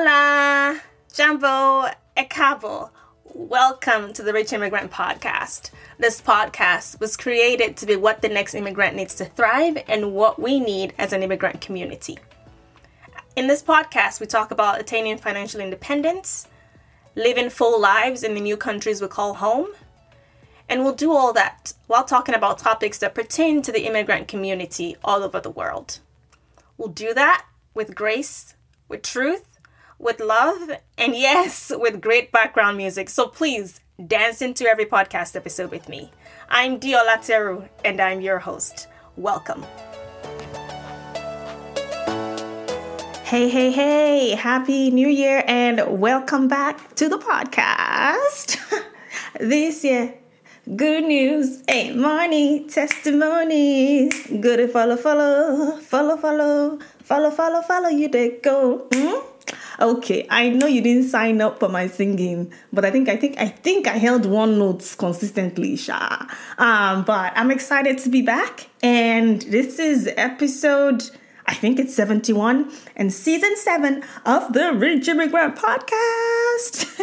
Hola, Jambo, Ekabo. Welcome to the Rich Immigrant Podcast. This podcast was created to be what the next immigrant needs to thrive and what we need as an immigrant community. In this podcast, we talk about attaining financial independence, living full lives in the new countries we call home, and we'll do all that while talking about topics that pertain to the immigrant community all over the world. We'll do that with grace, with truth, with love, and yes, with great background music. So please dance into every podcast episode with me. I'm Diola Teru, and I'm your host. Welcome. Hey, hey, hey, happy new year, and welcome back to the podcast. this year, good news, hey, money, testimony. Good follow, follow, follow, follow, follow, follow, follow, you they go. Hmm? Okay, I know you didn't sign up for my singing, but I think I think I think I held one note consistently, Sha. Um, but I'm excited to be back, and this is episode. I think it's 71 and season 7 of the Rich Immigrant Podcast.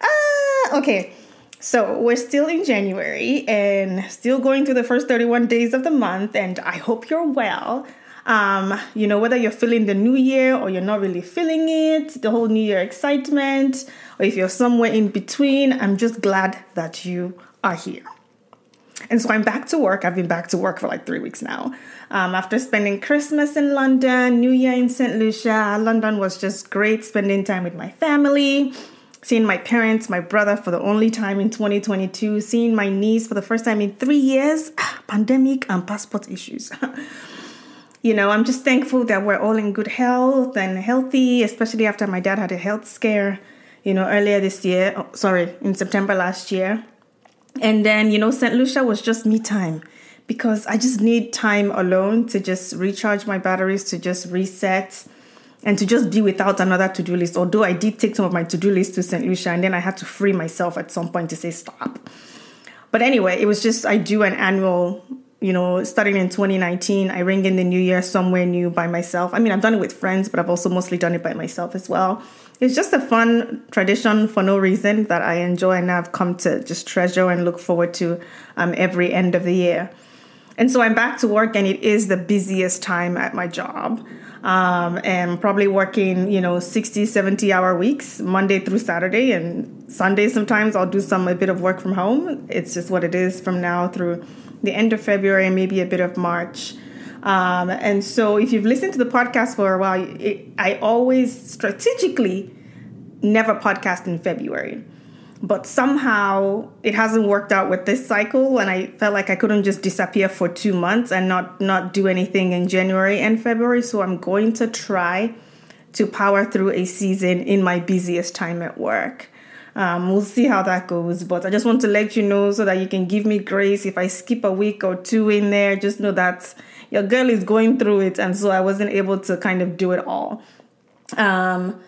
uh, okay, so we're still in January and still going through the first 31 days of the month, and I hope you're well. Um, you know, whether you're feeling the new year or you're not really feeling it, the whole new year excitement, or if you're somewhere in between, I'm just glad that you are here. And so I'm back to work. I've been back to work for like three weeks now. Um, after spending Christmas in London, New Year in St. Lucia, London was just great spending time with my family, seeing my parents, my brother for the only time in 2022, seeing my niece for the first time in three years, pandemic and passport issues. you know, I'm just thankful that we're all in good health and healthy, especially after my dad had a health scare, you know, earlier this year. Oh, sorry, in September last year. And then, you know, St. Lucia was just me time because I just need time alone to just recharge my batteries, to just reset, and to just be without another to do list. Although I did take some of my to do list to St. Lucia and then I had to free myself at some point to say stop. But anyway, it was just I do an annual you know, starting in 2019, I ring in the new year somewhere new by myself. I mean, I've done it with friends, but I've also mostly done it by myself as well. It's just a fun tradition for no reason that I enjoy and I've come to just treasure and look forward to um, every end of the year. And so I'm back to work, and it is the busiest time at my job. Um, and probably working, you know, 60, 70 hour weeks, Monday through Saturday, and Sunday sometimes I'll do some a bit of work from home. It's just what it is from now through the end of February and maybe a bit of March. Um, and so, if you've listened to the podcast for a while, it, I always strategically never podcast in February. But somehow it hasn't worked out with this cycle, and I felt like I couldn't just disappear for two months and not not do anything in January and February. So I'm going to try to power through a season in my busiest time at work. Um, we'll see how that goes. But I just want to let you know so that you can give me grace if I skip a week or two in there. Just know that your girl is going through it, and so I wasn't able to kind of do it all. Um,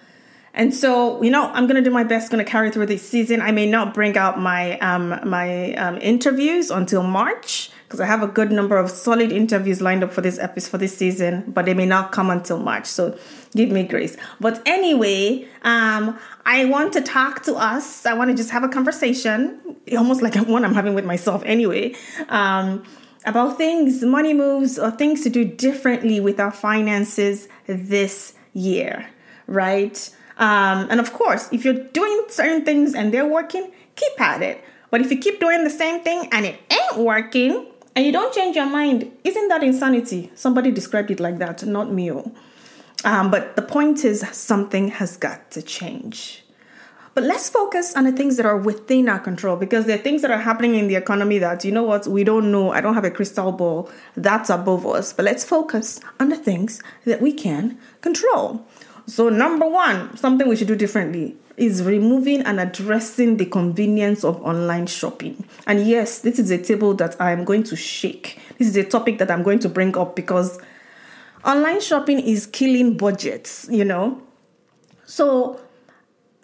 and so, you know, I'm gonna do my best. Gonna carry through this season. I may not bring out my um, my um, interviews until March because I have a good number of solid interviews lined up for this episode for this season, but they may not come until March. So give me grace. But anyway, um, I want to talk to us. I want to just have a conversation, almost like one I'm having with myself anyway, um, about things, money moves, or things to do differently with our finances this year, right? Um, and of course, if you're doing certain things and they're working, keep at it. But if you keep doing the same thing and it ain't working, and you don't change your mind, isn't that insanity? Somebody described it like that, not me. Um, but the point is, something has got to change. But let's focus on the things that are within our control because there are things that are happening in the economy that, you know what, we don't know. I don't have a crystal ball that's above us. But let's focus on the things that we can control. So, number one, something we should do differently is removing and addressing the convenience of online shopping. And yes, this is a table that I'm going to shake. This is a topic that I'm going to bring up because online shopping is killing budgets, you know? So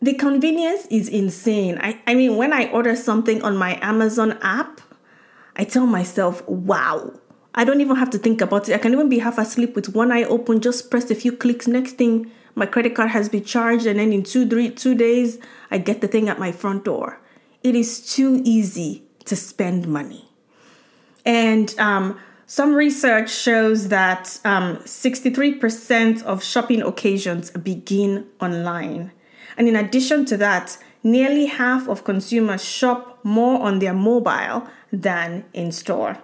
the convenience is insane. I, I mean, when I order something on my Amazon app, I tell myself, wow, I don't even have to think about it. I can even be half asleep with one eye open, just press a few clicks. Next thing, my credit card has been charged, and then in two, three, two days, I get the thing at my front door. It is too easy to spend money. And um, some research shows that um, 63% of shopping occasions begin online. And in addition to that, nearly half of consumers shop more on their mobile than in store.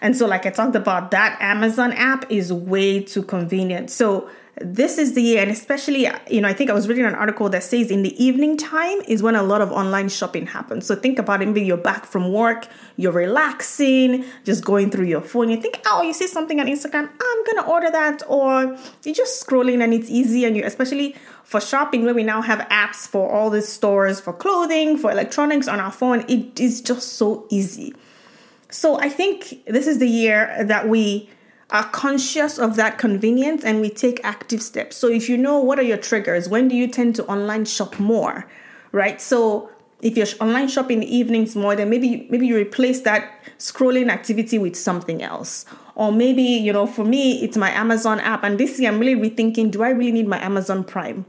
And so, like I talked about, that Amazon app is way too convenient. So, this is the year, and especially, you know, I think I was reading an article that says in the evening time is when a lot of online shopping happens. So think about it, maybe you're back from work, you're relaxing, just going through your phone. You think, oh, you see something on Instagram, I'm gonna order that, or you're just scrolling and it's easy, and you, especially for shopping, where we now have apps for all these stores for clothing, for electronics on our phone, it is just so easy. So I think this is the year that we are conscious of that convenience and we take active steps. So if you know what are your triggers, when do you tend to online shop more, right? So if you're online shopping evenings more, then maybe maybe you replace that scrolling activity with something else. Or maybe, you know, for me, it's my Amazon app. And this year I'm really rethinking, do I really need my Amazon Prime?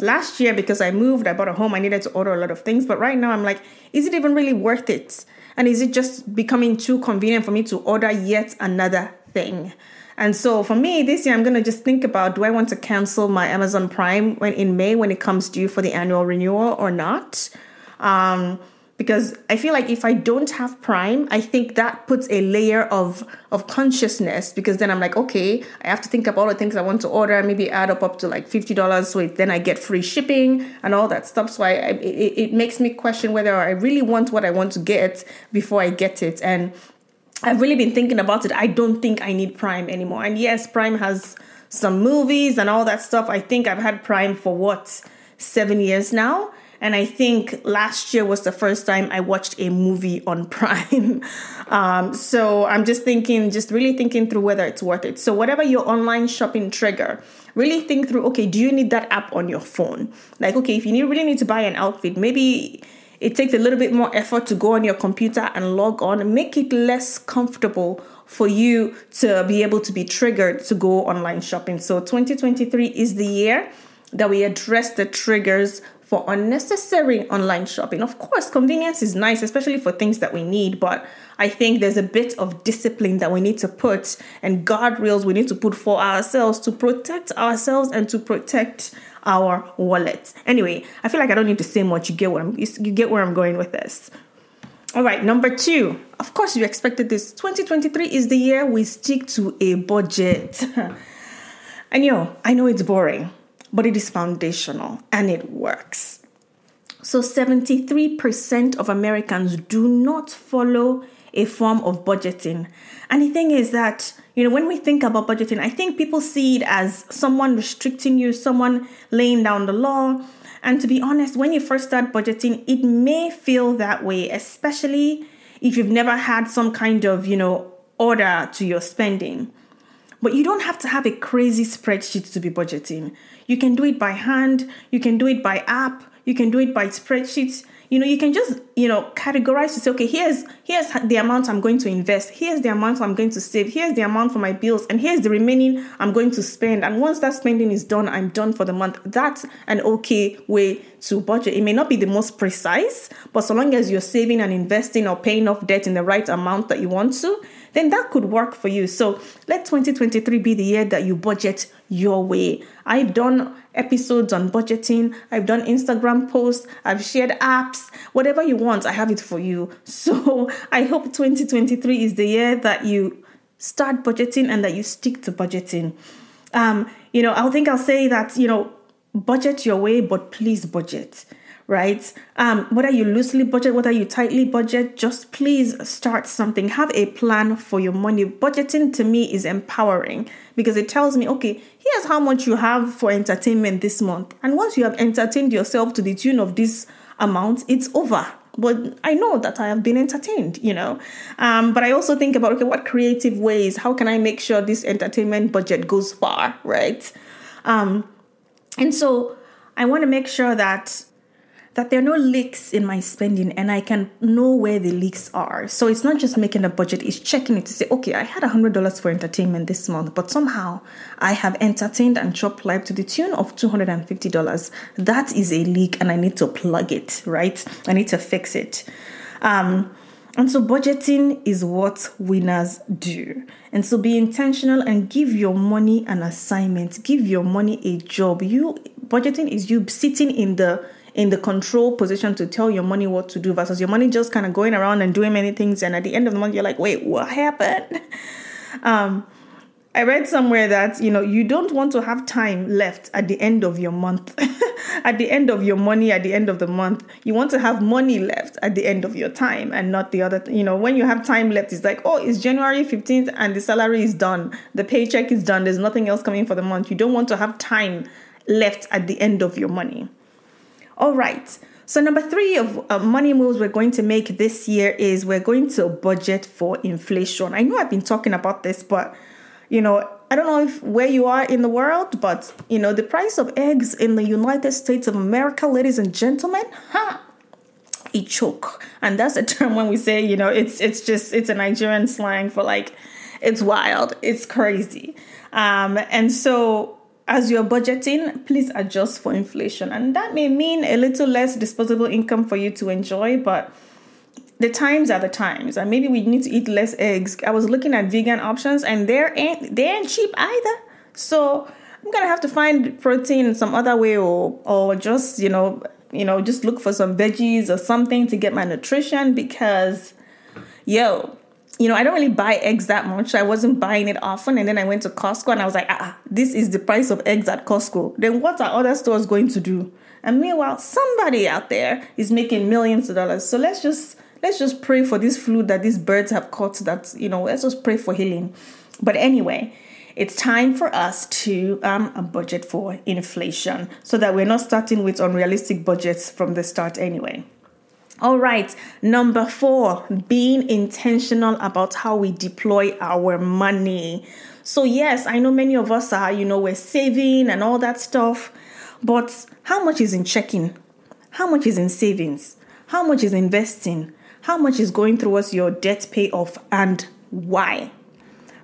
Last year, because I moved, I bought a home, I needed to order a lot of things. But right now I'm like, is it even really worth it? And is it just becoming too convenient for me to order yet another thing. And so for me, this year, I'm going to just think about do I want to cancel my Amazon Prime when in May when it comes due for the annual renewal or not? Um, because I feel like if I don't have Prime, I think that puts a layer of of consciousness. Because then I'm like, okay, I have to think about all the things I want to order, maybe add up up to like fifty dollars, so then I get free shipping and all that stuff. So I, I it, it makes me question whether I really want what I want to get before I get it. And I've really been thinking about it. I don't think I need Prime anymore. And yes, Prime has some movies and all that stuff. I think I've had Prime for what, seven years now? And I think last year was the first time I watched a movie on Prime. um, so I'm just thinking, just really thinking through whether it's worth it. So, whatever your online shopping trigger, really think through okay, do you need that app on your phone? Like, okay, if you need, really need to buy an outfit, maybe it takes a little bit more effort to go on your computer and log on make it less comfortable for you to be able to be triggered to go online shopping. So 2023 is the year that we address the triggers for unnecessary online shopping. Of course, convenience is nice, especially for things that we need, but I think there's a bit of discipline that we need to put and guardrails we need to put for ourselves to protect ourselves and to protect our wallets. Anyway, I feel like I don't need to say much. You get what I'm you get where I'm going with this. All right, number two. Of course, you expected this. 2023 is the year we stick to a budget. and yo, I know it's boring, but it is foundational and it works. So, 73% of Americans do not follow a form of budgeting. And the thing is that, you know, when we think about budgeting, I think people see it as someone restricting you, someone laying down the law. And to be honest, when you first start budgeting, it may feel that way, especially if you've never had some kind of, you know, order to your spending. But you don't have to have a crazy spreadsheet to be budgeting. You can do it by hand, you can do it by app, you can do it by spreadsheets you know you can just you know categorize to say okay here's here's the amount i'm going to invest. Here's the amount i'm going to save. Here's the amount for my bills. And here's the remaining i'm going to spend. And once that spending is done i'm done for the month. That's an okay way to budget. It may not be the most precise but so long as you're saving and investing or paying off debt in the right amount that you want to then that could work for you. So let 2023 be the year that you budget your way. I've done episodes on budgeting. I've done Instagram posts. I've shared apps. Whatever you want, I have it for you. So I hope 2023 is the year that you start budgeting and that you stick to budgeting. Um, you know, I think I'll say that, you know, budget your way, but please budget right? Um, whether you loosely budget, whether you tightly budget, just please start something. Have a plan for your money. Budgeting to me is empowering because it tells me, okay, here's how much you have for entertainment this month. And once you have entertained yourself to the tune of this amount, it's over. But I know that I have been entertained, you know. Um, but I also think about, okay, what creative ways, how can I make sure this entertainment budget goes far, right? Um, and so I want to make sure that that there are no leaks in my spending and I can know where the leaks are. So it's not just making a budget, it's checking it to say, okay, I had $100 for entertainment this month, but somehow I have entertained and chopped life to the tune of $250. That is a leak and I need to plug it, right? I need to fix it. Um, and so budgeting is what winners do. And so be intentional and give your money an assignment. Give your money a job. You budgeting is you sitting in the in the control position to tell your money what to do versus your money just kind of going around and doing many things and at the end of the month you're like, "Wait, what happened?" Um I read somewhere that you know you don't want to have time left at the end of your month, at the end of your money at the end of the month. You want to have money left at the end of your time and not the other. You know when you have time left, it's like oh it's January fifteenth and the salary is done, the paycheck is done. There's nothing else coming for the month. You don't want to have time left at the end of your money. All right. So, number three of uh, money moves we're going to make this year is we're going to budget for inflation. I know I've been talking about this, but you know, I don't know if where you are in the world, but you know, the price of eggs in the United States of America, ladies and gentlemen, huh? A choke. And that's a term when we say, you know, it's it's just it's a Nigerian slang for like it's wild, it's crazy. Um, and so as you're budgeting, please adjust for inflation. And that may mean a little less disposable income for you to enjoy, but the times are the times. And maybe we need to eat less eggs. I was looking at vegan options and they're ain't they ain't cheap either. So I'm gonna have to find protein some other way or or just, you know, you know, just look for some veggies or something to get my nutrition because yo, you know, I don't really buy eggs that much. I wasn't buying it often. And then I went to Costco and I was like, ah, this is the price of eggs at Costco. Then what are other stores going to do? And meanwhile, somebody out there is making millions of dollars. So let's just let's just pray for this flu that these birds have caught that, you know, let's just pray for healing. But anyway, it's time for us to um, budget for inflation so that we're not starting with unrealistic budgets from the start anyway. All right, number four, being intentional about how we deploy our money. So, yes, I know many of us are, you know, we're saving and all that stuff, but how much is in checking? How much is in savings? How much is investing? How much is going towards your debt payoff and why?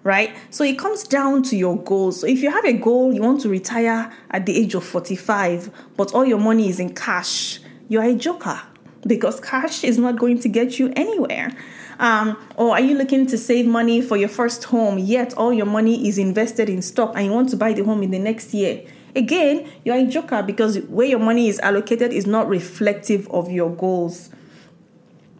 Right? So it comes down to your goals. So if you have a goal, you want to retire at the age of 45, but all your money is in cash, you're a joker because cash is not going to get you anywhere. Um, or are you looking to save money for your first home, yet all your money is invested in stock and you want to buy the home in the next year? Again, you're a joker because where your money is allocated is not reflective of your goals.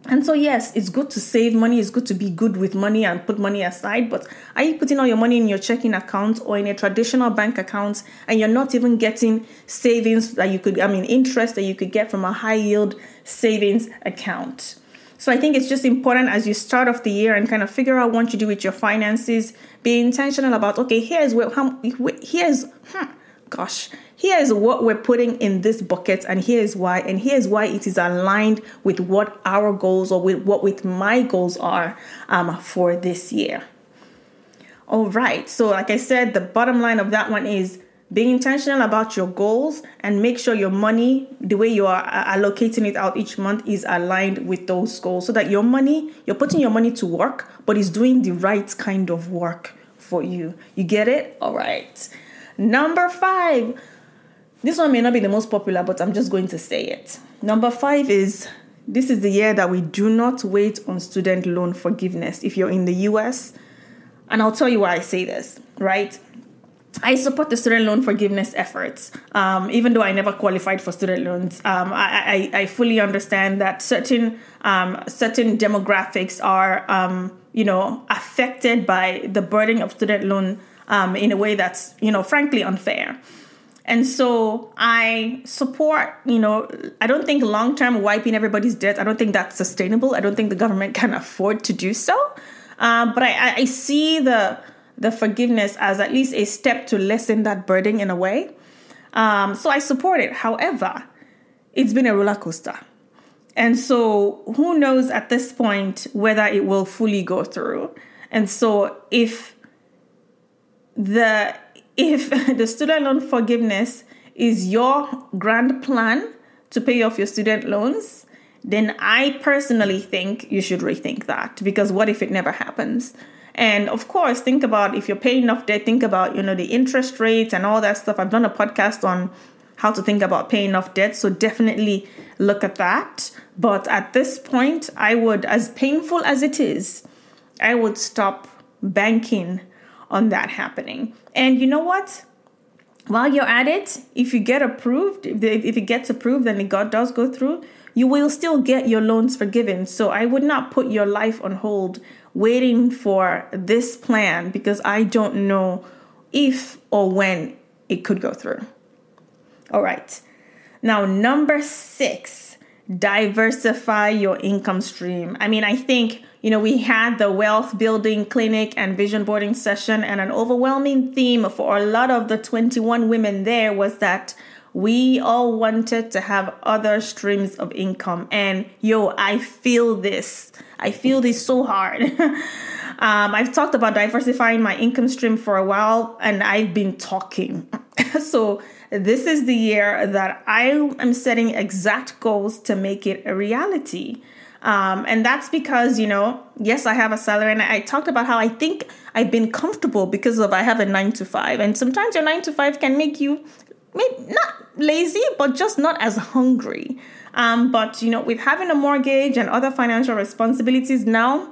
And so, yes, it's good to save money. It's good to be good with money and put money aside. But are you putting all your money in your checking account or in a traditional bank account and you're not even getting savings that you could, I mean, interest that you could get from a high yield savings account? So I think it's just important as you start off the year and kind of figure out what you do with your finances. Be intentional about okay, here's where how here's hmm, gosh, here's what we're putting in this bucket and here's why and here's why it is aligned with what our goals or with what with my goals are um, for this year. All right so like i said the bottom line of that one is being intentional about your goals and make sure your money the way you are allocating it out each month is aligned with those goals so that your money you're putting your money to work but it's doing the right kind of work for you. You get it? All right. Number five this one may not be the most popular, but I'm just going to say it. Number five is this is the year that we do not wait on student loan forgiveness if you're in the US. And I'll tell you why I say this, right? I support the student loan forgiveness efforts, um, even though I never qualified for student loans. Um, I, I, I, fully understand that certain um, certain demographics are, um, you know, affected by the burden of student loan um, in a way that's, you know, frankly unfair. And so I support, you know, I don't think long term wiping everybody's debt, I don't think that's sustainable. I don't think the government can afford to do so. Um, but I, I see the the forgiveness as at least a step to lessen that burden in a way. Um, so I support it. However, it's been a roller coaster. And so who knows at this point whether it will fully go through. And so if the if the student loan forgiveness is your grand plan to pay off your student loans, then I personally think you should rethink that because what if it never happens? And of course, think about if you're paying off debt, think about, you know, the interest rates and all that stuff. I've done a podcast on how to think about paying off debt, so definitely look at that. But at this point, I would as painful as it is, I would stop banking on that happening. And you know what? While you're at it, if you get approved, if, it gets approved and God does go through, you will still get your loans forgiven. So I would not put your life on hold waiting for this plan because I don't know if or when it could go through. All right. Now, number six, diversify your income stream. I mean, I think, you know, we had the wealth building clinic and vision boarding session, and an overwhelming theme for a lot of the 21 women there was that we all wanted to have other streams of income. And yo, I feel this. I feel this so hard. um, I've talked about diversifying my income stream for a while, and I've been talking. so, this is the year that I am setting exact goals to make it a reality. Um, and that's because, you know, yes, I have a salary. And I talked about how I think I've been comfortable because of I have a nine to five. And sometimes your nine to five can make you maybe not lazy, but just not as hungry. Um, but you know, with having a mortgage and other financial responsibilities now,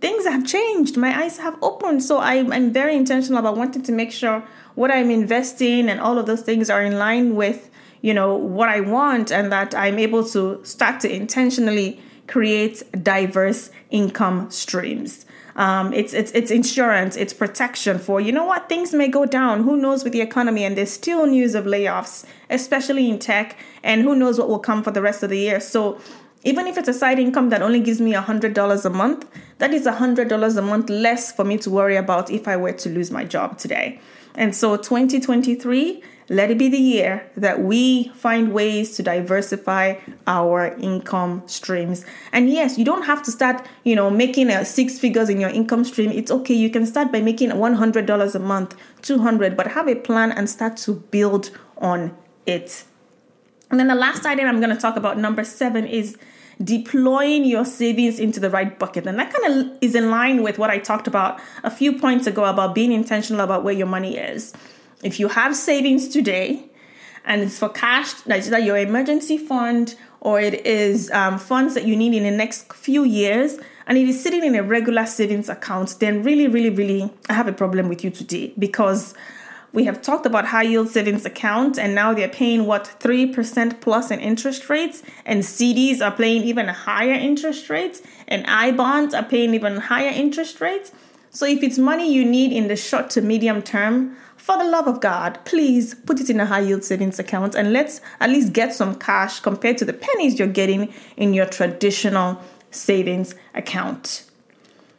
things have changed. My eyes have opened. So I, I'm very intentional about wanting to make sure what I'm investing and all of those things are in line with, you know, what I want and that I'm able to start to intentionally create diverse income streams. Um, it's it's it's insurance, it's protection for you know what things may go down. Who knows with the economy? And there's still news of layoffs, especially in tech, and who knows what will come for the rest of the year. So even if it's a side income that only gives me $100 a month, that is $100 a month less for me to worry about if I were to lose my job today. And so 2023 let it be the year that we find ways to diversify our income streams. And yes, you don't have to start, you know, making a six figures in your income stream. It's okay. You can start by making $100 a month, 200, but have a plan and start to build on it. And then the last item I'm going to talk about, number seven, is deploying your savings into the right bucket. And that kind of is in line with what I talked about a few points ago about being intentional about where your money is. If you have savings today and it's for cash, that's either your emergency fund or it is um, funds that you need in the next few years, and it is sitting in a regular savings account, then really, really, really, I have a problem with you today because we have talked about high yield savings account and now they're paying what 3% plus in interest rates and CDs are paying even higher interest rates and I bonds are paying even higher interest rates. So if it's money you need in the short to medium term, for the love of God, please put it in a high yield savings account and let's at least get some cash compared to the pennies you're getting in your traditional savings account.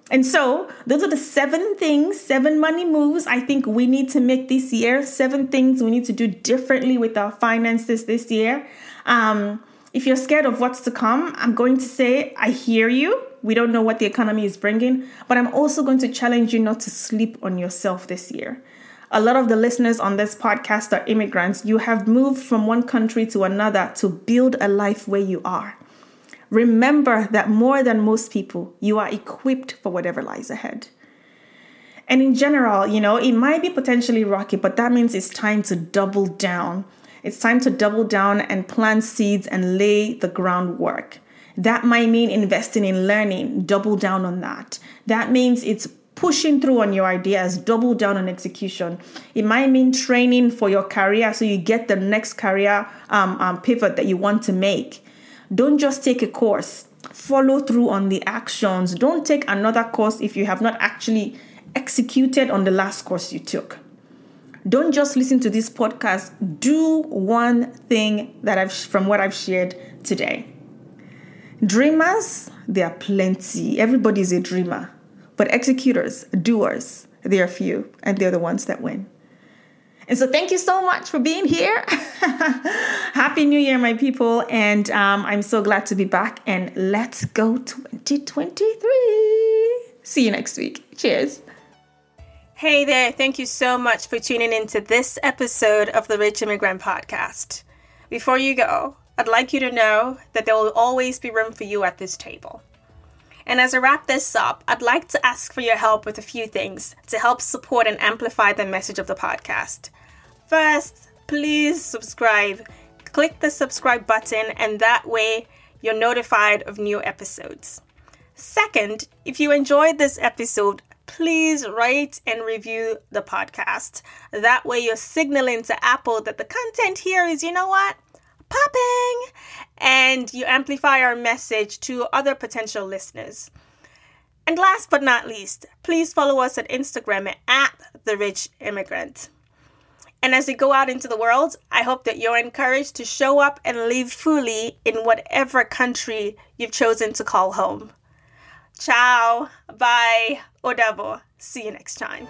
And so, those are the seven things, seven money moves I think we need to make this year. Seven things we need to do differently with our finances this year. Um, if you're scared of what's to come, I'm going to say, I hear you. We don't know what the economy is bringing, but I'm also going to challenge you not to sleep on yourself this year a lot of the listeners on this podcast are immigrants. You have moved from one country to another to build a life where you are. Remember that more than most people, you are equipped for whatever lies ahead. And in general, you know, it might be potentially rocky, but that means it's time to double down. It's time to double down and plant seeds and lay the groundwork. That might mean investing in learning, double down on that. That means it's pushing through on your ideas, double down on execution. It might mean training for your career so you get the next career um, um, pivot that you want to make. Don't just take a course, follow through on the actions. Don't take another course if you have not actually executed on the last course you took. Don't just listen to this podcast. Do one thing that I've from what I've shared today. Dreamers, there are plenty. Everybody's a dreamer. But executors, doers, they are few, and they're the ones that win. And so, thank you so much for being here. Happy New Year, my people. And um, I'm so glad to be back. And let's go 2023. See you next week. Cheers. Hey there. Thank you so much for tuning into this episode of the Rich Immigrant Podcast. Before you go, I'd like you to know that there will always be room for you at this table. And as I wrap this up, I'd like to ask for your help with a few things to help support and amplify the message of the podcast. First, please subscribe. Click the subscribe button, and that way you're notified of new episodes. Second, if you enjoyed this episode, please rate and review the podcast. That way you're signaling to Apple that the content here is, you know what? Popping! And you amplify our message to other potential listeners. And last but not least, please follow us on Instagram at The Rich Immigrant. And as you go out into the world, I hope that you're encouraged to show up and live fully in whatever country you've chosen to call home. Ciao, bye, o See you next time.